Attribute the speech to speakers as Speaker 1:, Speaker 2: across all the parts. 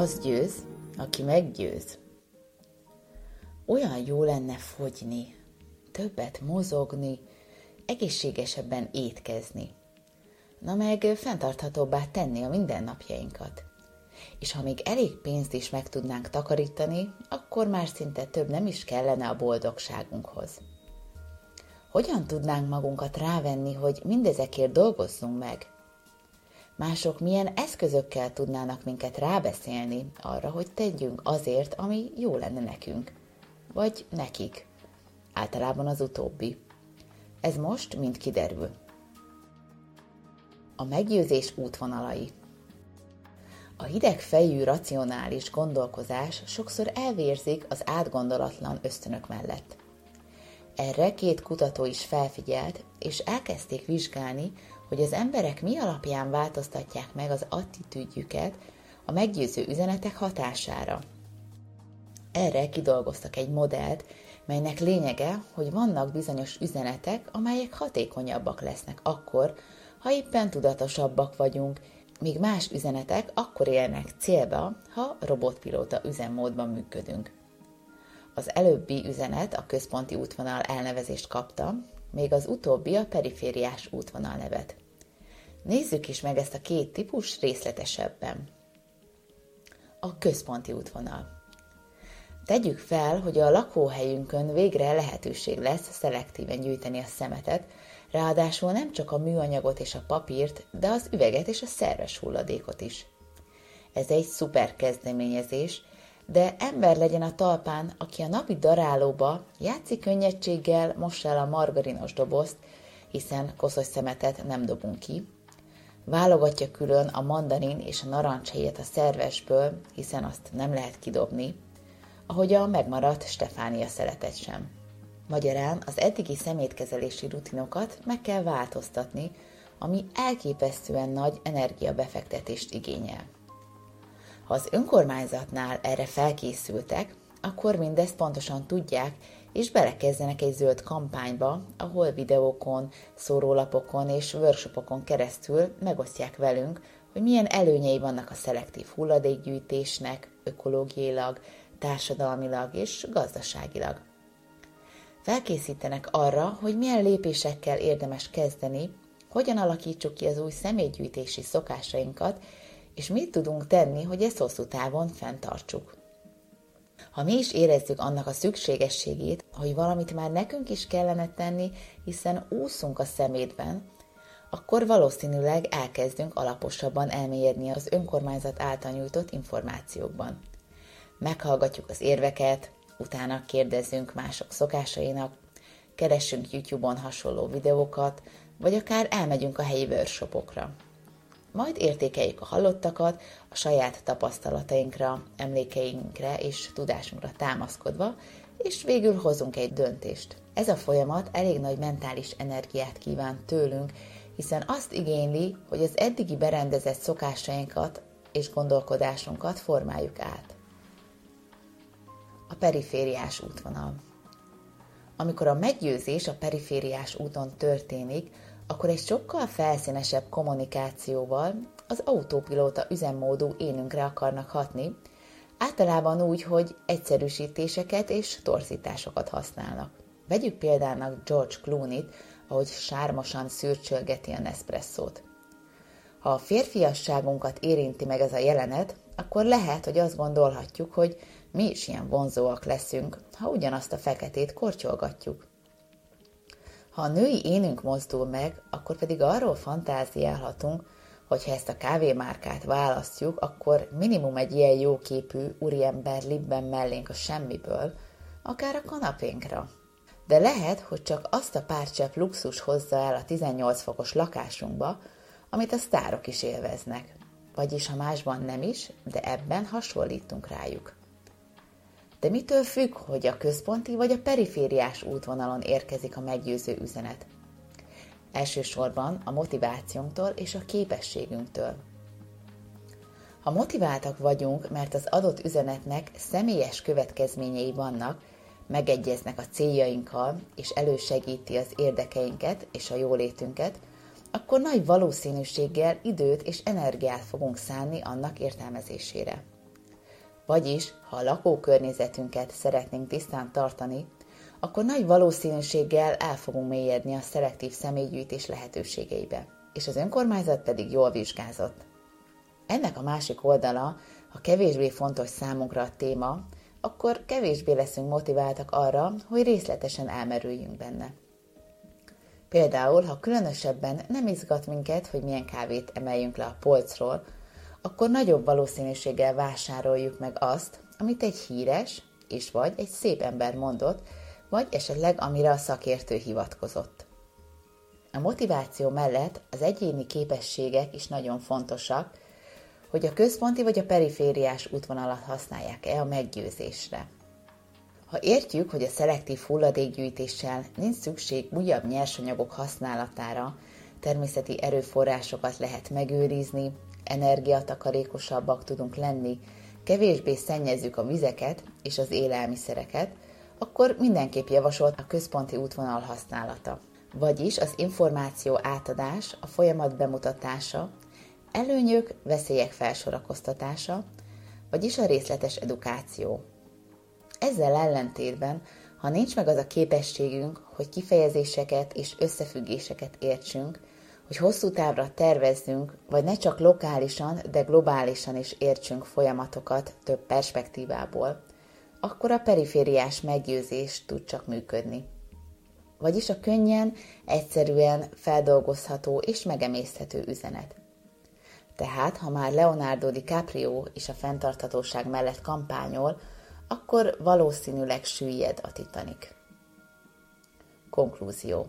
Speaker 1: Az győz, aki meggyőz. Olyan jó lenne fogyni, többet mozogni, egészségesebben étkezni. Na meg fenntarthatóbbá tenni a mindennapjainkat. És ha még elég pénzt is meg tudnánk takarítani, akkor már szinte több nem is kellene a boldogságunkhoz. Hogyan tudnánk magunkat rávenni, hogy mindezekért dolgozzunk meg? Mások milyen eszközökkel tudnának minket rábeszélni arra, hogy tegyünk azért, ami jó lenne nekünk? Vagy nekik? Általában az utóbbi. Ez most mind kiderül. A meggyőzés útvonalai a hideg fejű racionális gondolkozás sokszor elvérzik az átgondolatlan ösztönök mellett. Erre két kutató is felfigyelt, és elkezdték vizsgálni, hogy az emberek mi alapján változtatják meg az attitűdjüket a meggyőző üzenetek hatására. Erre kidolgoztak egy modellt, melynek lényege, hogy vannak bizonyos üzenetek, amelyek hatékonyabbak lesznek akkor, ha éppen tudatosabbak vagyunk, míg más üzenetek akkor érnek célba, ha robotpilóta üzemmódban működünk. Az előbbi üzenet a központi útvonal elnevezést kapta, még az utóbbi a perifériás útvonal nevet. Nézzük is meg ezt a két típus részletesebben. A központi útvonal. Tegyük fel, hogy a lakóhelyünkön végre lehetőség lesz szelektíven gyűjteni a szemetet, ráadásul nem csak a műanyagot és a papírt, de az üveget és a szerves hulladékot is. Ez egy szuper kezdeményezés, de ember legyen a talpán, aki a napi darálóba játszik könnyedséggel, mossa el a margarinos dobozt, hiszen koszos szemetet nem dobunk ki, válogatja külön a mandarin és a narancshéjat a szervesből, hiszen azt nem lehet kidobni, ahogy a megmaradt Stefánia szeretet sem. Magyarán az eddigi szemétkezelési rutinokat meg kell változtatni, ami elképesztően nagy energiabefektetést igényel. Ha az önkormányzatnál erre felkészültek, akkor mindezt pontosan tudják, és belekezdenek egy zöld kampányba, ahol videókon, szórólapokon és workshopokon keresztül megosztják velünk, hogy milyen előnyei vannak a szelektív hulladékgyűjtésnek, ökológiailag, társadalmilag és gazdaságilag. Felkészítenek arra, hogy milyen lépésekkel érdemes kezdeni, hogyan alakítsuk ki az új személygyűjtési szokásainkat, és mit tudunk tenni, hogy ezt hosszú távon fenntartsuk. Ha mi is érezzük annak a szükségességét, hogy valamit már nekünk is kellene tenni, hiszen úszunk a szemétben, akkor valószínűleg elkezdünk alaposabban elmélyedni az önkormányzat által nyújtott információkban. Meghallgatjuk az érveket, utána kérdezzünk mások szokásainak, keressünk YouTube-on hasonló videókat, vagy akár elmegyünk a helyi workshopokra. Majd értékeljük a hallottakat a saját tapasztalatainkra, emlékeinkre és tudásunkra támaszkodva, és végül hozunk egy döntést. Ez a folyamat elég nagy mentális energiát kíván tőlünk, hiszen azt igényli, hogy az eddigi berendezett szokásainkat és gondolkodásunkat formáljuk át. A perifériás útvonal. Amikor a meggyőzés a perifériás úton történik, akkor egy sokkal felszínesebb kommunikációval az autópilóta üzemmódú énünkre akarnak hatni, általában úgy, hogy egyszerűsítéseket és torzításokat használnak. Vegyük példának George Clooney-t, ahogy sármosan szürcsölgeti a Nespresso-t. Ha a férfiasságunkat érinti meg ez a jelenet, akkor lehet, hogy azt gondolhatjuk, hogy mi is ilyen vonzóak leszünk, ha ugyanazt a feketét kortyolgatjuk. Ha a női énünk mozdul meg, akkor pedig arról fantáziálhatunk, hogy ha ezt a kávémárkát választjuk, akkor minimum egy ilyen jóképű úriember libben mellénk a semmiből, akár a kanapénkra. De lehet, hogy csak azt a pár csepp luxus hozza el a 18 fokos lakásunkba, amit a sztárok is élveznek. Vagyis ha másban nem is, de ebben hasonlítunk rájuk. De mitől függ, hogy a központi vagy a perifériás útvonalon érkezik a meggyőző üzenet? Elsősorban a motivációnktól és a képességünktől. Ha motiváltak vagyunk, mert az adott üzenetnek személyes következményei vannak, megegyeznek a céljainkkal, és elősegíti az érdekeinket és a jólétünket, akkor nagy valószínűséggel időt és energiát fogunk szánni annak értelmezésére. Vagyis, ha a lakókörnyezetünket szeretnénk tisztán tartani, akkor nagy valószínűséggel el fogunk mélyedni a szelektív személygyűjtés lehetőségeibe, és az önkormányzat pedig jól vizsgázott. Ennek a másik oldala, ha kevésbé fontos számunkra a téma, akkor kevésbé leszünk motiváltak arra, hogy részletesen elmerüljünk benne. Például, ha különösebben nem izgat minket, hogy milyen kávét emeljünk le a polcról, akkor nagyobb valószínűséggel vásároljuk meg azt, amit egy híres és vagy egy szép ember mondott, vagy esetleg amire a szakértő hivatkozott. A motiváció mellett az egyéni képességek is nagyon fontosak, hogy a központi vagy a perifériás útvonalat használják-e a meggyőzésre. Ha értjük, hogy a szelektív hulladékgyűjtéssel nincs szükség újabb nyersanyagok használatára, természeti erőforrásokat lehet megőrizni, energiatakarékosabbak tudunk lenni, kevésbé szennyezzük a vizeket és az élelmiszereket, akkor mindenképp javasolt a központi útvonal használata. Vagyis az információ átadás, a folyamat bemutatása, előnyök, veszélyek felsorakoztatása, vagyis a részletes edukáció. Ezzel ellentétben, ha nincs meg az a képességünk, hogy kifejezéseket és összefüggéseket értsünk, hogy hosszú távra tervezzünk, vagy ne csak lokálisan, de globálisan is értsünk folyamatokat több perspektívából, akkor a perifériás meggyőzés tud csak működni. Vagyis a könnyen, egyszerűen feldolgozható és megemészthető üzenet. Tehát, ha már Leonardo DiCaprio is a fenntarthatóság mellett kampányol, akkor valószínűleg süllyed a Titanic. Konklúzió.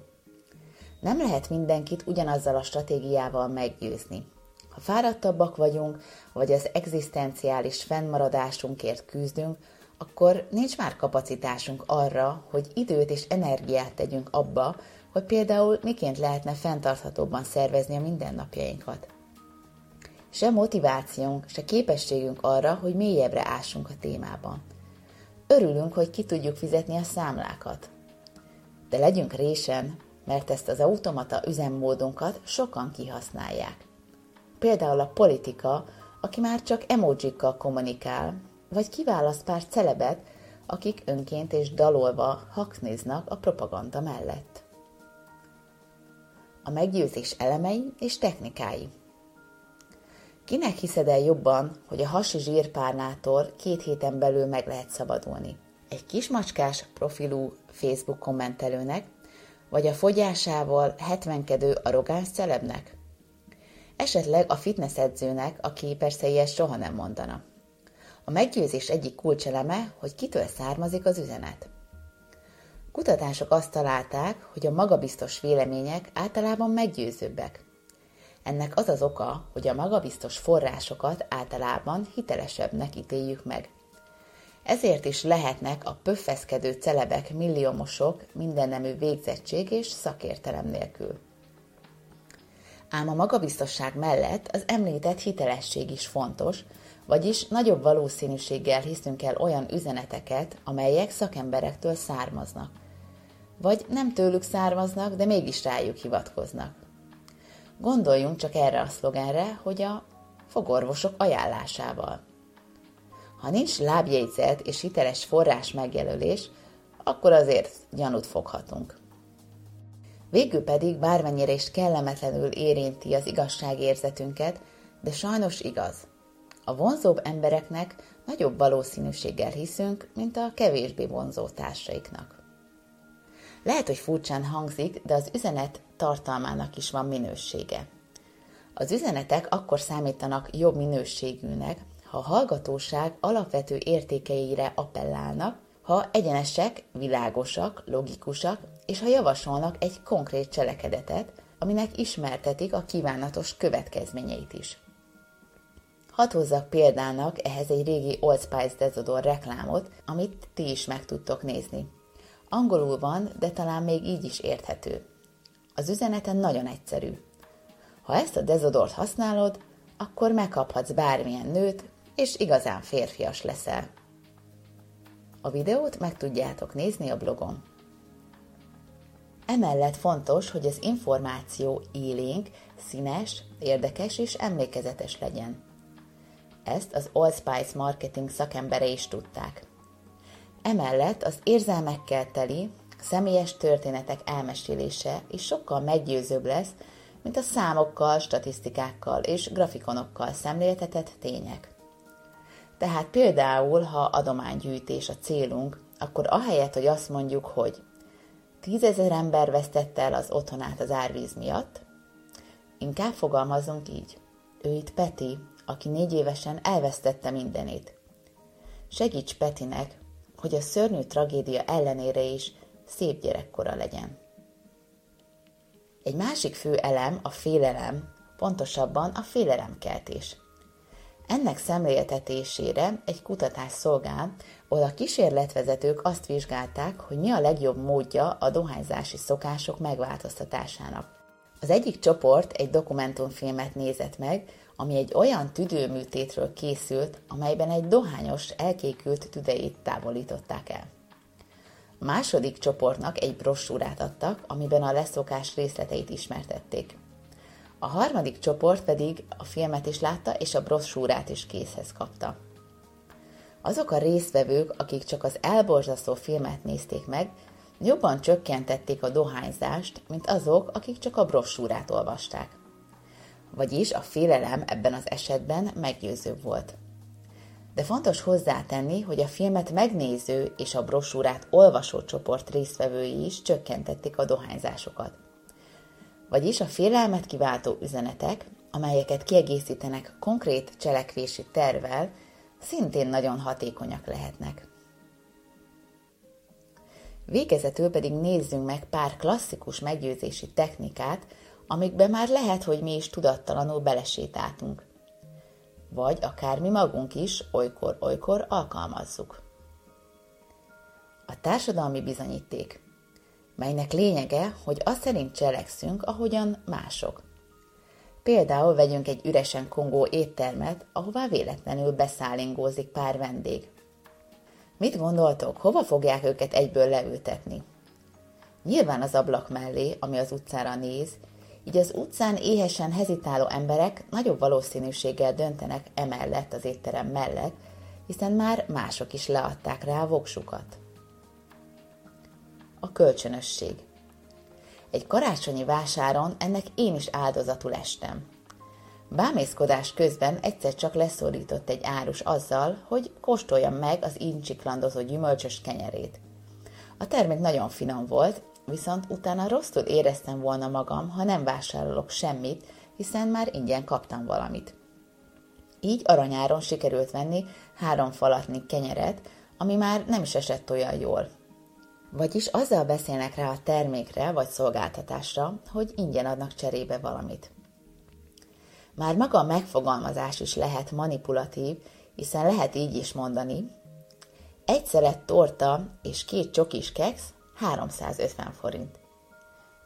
Speaker 1: Nem lehet mindenkit ugyanazzal a stratégiával meggyőzni. Ha fáradtabbak vagyunk, vagy az egzisztenciális fennmaradásunkért küzdünk, akkor nincs már kapacitásunk arra, hogy időt és energiát tegyünk abba, hogy például miként lehetne fenntarthatóbban szervezni a mindennapjainkat. Se motivációnk, se képességünk arra, hogy mélyebbre ássunk a témában. Örülünk, hogy ki tudjuk fizetni a számlákat. De legyünk résen, mert ezt az automata üzemmódunkat sokan kihasználják. Például a politika, aki már csak emojikkal kommunikál, vagy kiválaszt pár celebet, akik önként és dalolva hakniznak a propaganda mellett. A meggyőzés elemei és technikái Kinek hiszed el jobban, hogy a hasi zsírpárnától két héten belül meg lehet szabadulni? Egy kismacskás profilú Facebook kommentelőnek, vagy a fogyásával hetvenkedő arrogáns celebnek? Esetleg a fitness edzőnek, aki persze ilyet soha nem mondana. A meggyőzés egyik kulcseleme, hogy kitől származik az üzenet. Kutatások azt találták, hogy a magabiztos vélemények általában meggyőzőbbek. Ennek az az oka, hogy a magabiztos forrásokat általában hitelesebbnek ítéljük meg. Ezért is lehetnek a pöffeszkedő celebek milliómosok mindennemű végzettség és szakértelem nélkül. Ám a magabiztosság mellett az említett hitelesség is fontos, vagyis nagyobb valószínűséggel hiszünk el olyan üzeneteket, amelyek szakemberektől származnak. Vagy nem tőlük származnak, de mégis rájuk hivatkoznak. Gondoljunk csak erre a szlogenre, hogy a fogorvosok ajánlásával. Ha nincs lábjegyzet és hiteles forrás megjelölés, akkor azért gyanút foghatunk. Végül pedig bármennyire is kellemetlenül érinti az igazságérzetünket, de sajnos igaz. A vonzóbb embereknek nagyobb valószínűséggel hiszünk, mint a kevésbé vonzó társaiknak. Lehet, hogy furcsán hangzik, de az üzenet tartalmának is van minősége. Az üzenetek akkor számítanak jobb minőségűnek, ha a hallgatóság alapvető értékeire appellálnak, ha egyenesek, világosak, logikusak, és ha javasolnak egy konkrét cselekedetet, aminek ismertetik a kívánatos következményeit is. Hadd hozzak példának ehhez egy régi Old Spice dezodor reklámot, amit ti is meg tudtok nézni. Angolul van, de talán még így is érthető. Az üzenete nagyon egyszerű. Ha ezt a dezodort használod, akkor megkaphatsz bármilyen nőt, és igazán férfias leszel. A videót meg tudjátok nézni a blogon. Emellett fontos, hogy az információ élénk, színes, érdekes és emlékezetes legyen. Ezt az Allspice marketing szakembere is tudták. Emellett az érzelmekkel teli, személyes történetek elmesélése is sokkal meggyőzőbb lesz, mint a számokkal, statisztikákkal és grafikonokkal szemléltetett tények. Tehát például, ha adománygyűjtés a célunk, akkor ahelyett, hogy azt mondjuk, hogy tízezer ember vesztette el az otthonát az árvíz miatt, inkább fogalmazunk így. Ő itt Peti, aki négy évesen elvesztette mindenét. Segíts Petinek, hogy a szörnyű tragédia ellenére is szép gyerekkora legyen. Egy másik fő elem a félelem, pontosabban a félelemkeltés. Ennek szemléltetésére egy kutatás szolgál, ahol a kísérletvezetők azt vizsgálták, hogy mi a legjobb módja a dohányzási szokások megváltoztatásának. Az egyik csoport egy dokumentumfilmet nézett meg, ami egy olyan tüdőműtétről készült, amelyben egy dohányos elkékült tüdejét távolították el. A második csoportnak egy brossúrát adtak, amiben a leszokás részleteit ismertették. A harmadik csoport pedig a filmet is látta, és a brossúrát is készhez kapta. Azok a résztvevők, akik csak az elborzasztó filmet nézték meg, jobban csökkentették a dohányzást, mint azok, akik csak a brossúrát olvasták. Vagyis a félelem ebben az esetben meggyőzőbb volt. De fontos hozzátenni, hogy a filmet megnéző és a brossúrát olvasó csoport résztvevői is csökkentették a dohányzásokat. Vagyis a félelmet kiváltó üzenetek, amelyeket kiegészítenek konkrét cselekvési tervel, szintén nagyon hatékonyak lehetnek. Végezetül pedig nézzünk meg pár klasszikus meggyőzési technikát, amikbe már lehet, hogy mi is tudattalanul belesétáltunk. Vagy akár mi magunk is olykor-olykor alkalmazzuk. A társadalmi bizonyíték, melynek lényege, hogy azt szerint cselekszünk, ahogyan mások. Például vegyünk egy üresen kongó éttermet, ahová véletlenül beszállingózik pár vendég. Mit gondoltok, hova fogják őket egyből leültetni? Nyilván az ablak mellé, ami az utcára néz, így az utcán éhesen hezitáló emberek nagyobb valószínűséggel döntenek emellett az étterem mellett, hiszen már mások is leadták rá a voksukat. A kölcsönösség. Egy karácsonyi vásáron ennek én is áldozatul estem. Bámészkodás közben egyszer csak leszorított egy árus azzal, hogy kóstoljam meg az incsiklandozó gyümölcsös kenyerét. A termék nagyon finom volt, viszont utána rosszul éreztem volna magam, ha nem vásárolok semmit, hiszen már ingyen kaptam valamit. Így aranyáron sikerült venni három falatni kenyeret, ami már nem is esett olyan jól. Vagyis azzal beszélnek rá a termékre vagy szolgáltatásra, hogy ingyen adnak cserébe valamit. Már maga a megfogalmazás is lehet manipulatív, hiszen lehet így is mondani, egy szelet torta és két csokis keksz 350 forint.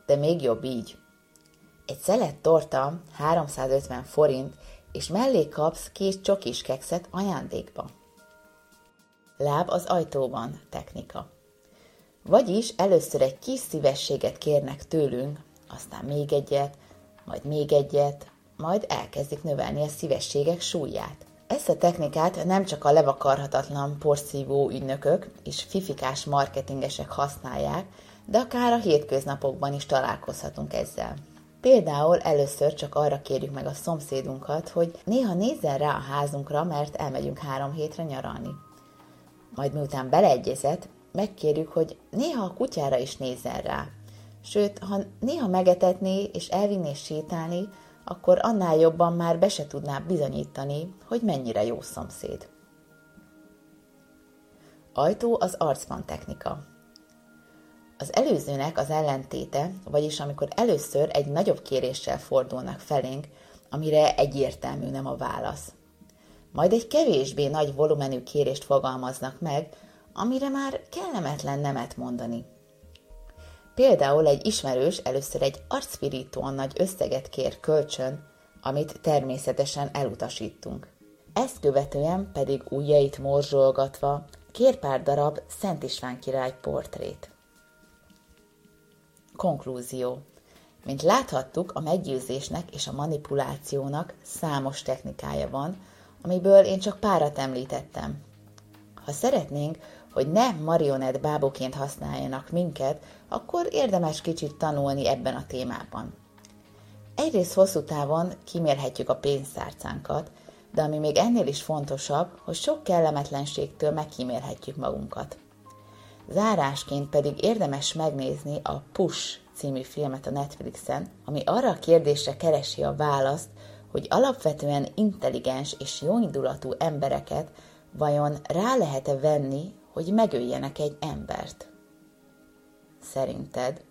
Speaker 1: De még jobb így. Egy szelet torta 350 forint, és mellé kapsz két csokis kekszet ajándékba. Láb az ajtóban technika. Vagyis először egy kis szívességet kérnek tőlünk, aztán még egyet, majd még egyet, majd elkezdik növelni a szívességek súlyát. Ezt a technikát nem csak a levakarhatatlan porszívó ügynökök és fifikás marketingesek használják, de akár a hétköznapokban is találkozhatunk ezzel. Például először csak arra kérjük meg a szomszédunkat, hogy néha nézzen rá a házunkra, mert elmegyünk három hétre nyaralni. Majd miután beleegyezett, megkérjük, hogy néha a kutyára is nézzen rá. Sőt, ha néha megetetné és elvinné sétálni, akkor annál jobban már be se tudná bizonyítani, hogy mennyire jó szomszéd. Ajtó az arcban technika. Az előzőnek az ellentéte, vagyis amikor először egy nagyobb kéréssel fordulnak felénk, amire egyértelmű nem a válasz. Majd egy kevésbé nagy volumenű kérést fogalmaznak meg, amire már kellemetlen nemet mondani. Például egy ismerős először egy arcpirítóan nagy összeget kér kölcsön, amit természetesen elutasítunk. Ezt követően pedig ujjait morzsolgatva kér pár darab Szent István király portrét. Konklúzió. Mint láthattuk, a meggyőzésnek és a manipulációnak számos technikája van, amiből én csak párat említettem. Ha szeretnénk, hogy ne marionett báboként használjanak minket, akkor érdemes kicsit tanulni ebben a témában. Egyrészt hosszú távon kimérhetjük a pénztárcánkat, de ami még ennél is fontosabb, hogy sok kellemetlenségtől megkímélhetjük magunkat. Zárásként pedig érdemes megnézni a Push című filmet a Netflixen, ami arra a kérdésre keresi a választ, hogy alapvetően intelligens és jóindulatú embereket vajon rá lehet-e venni, hogy megöljenek egy embert? Szerinted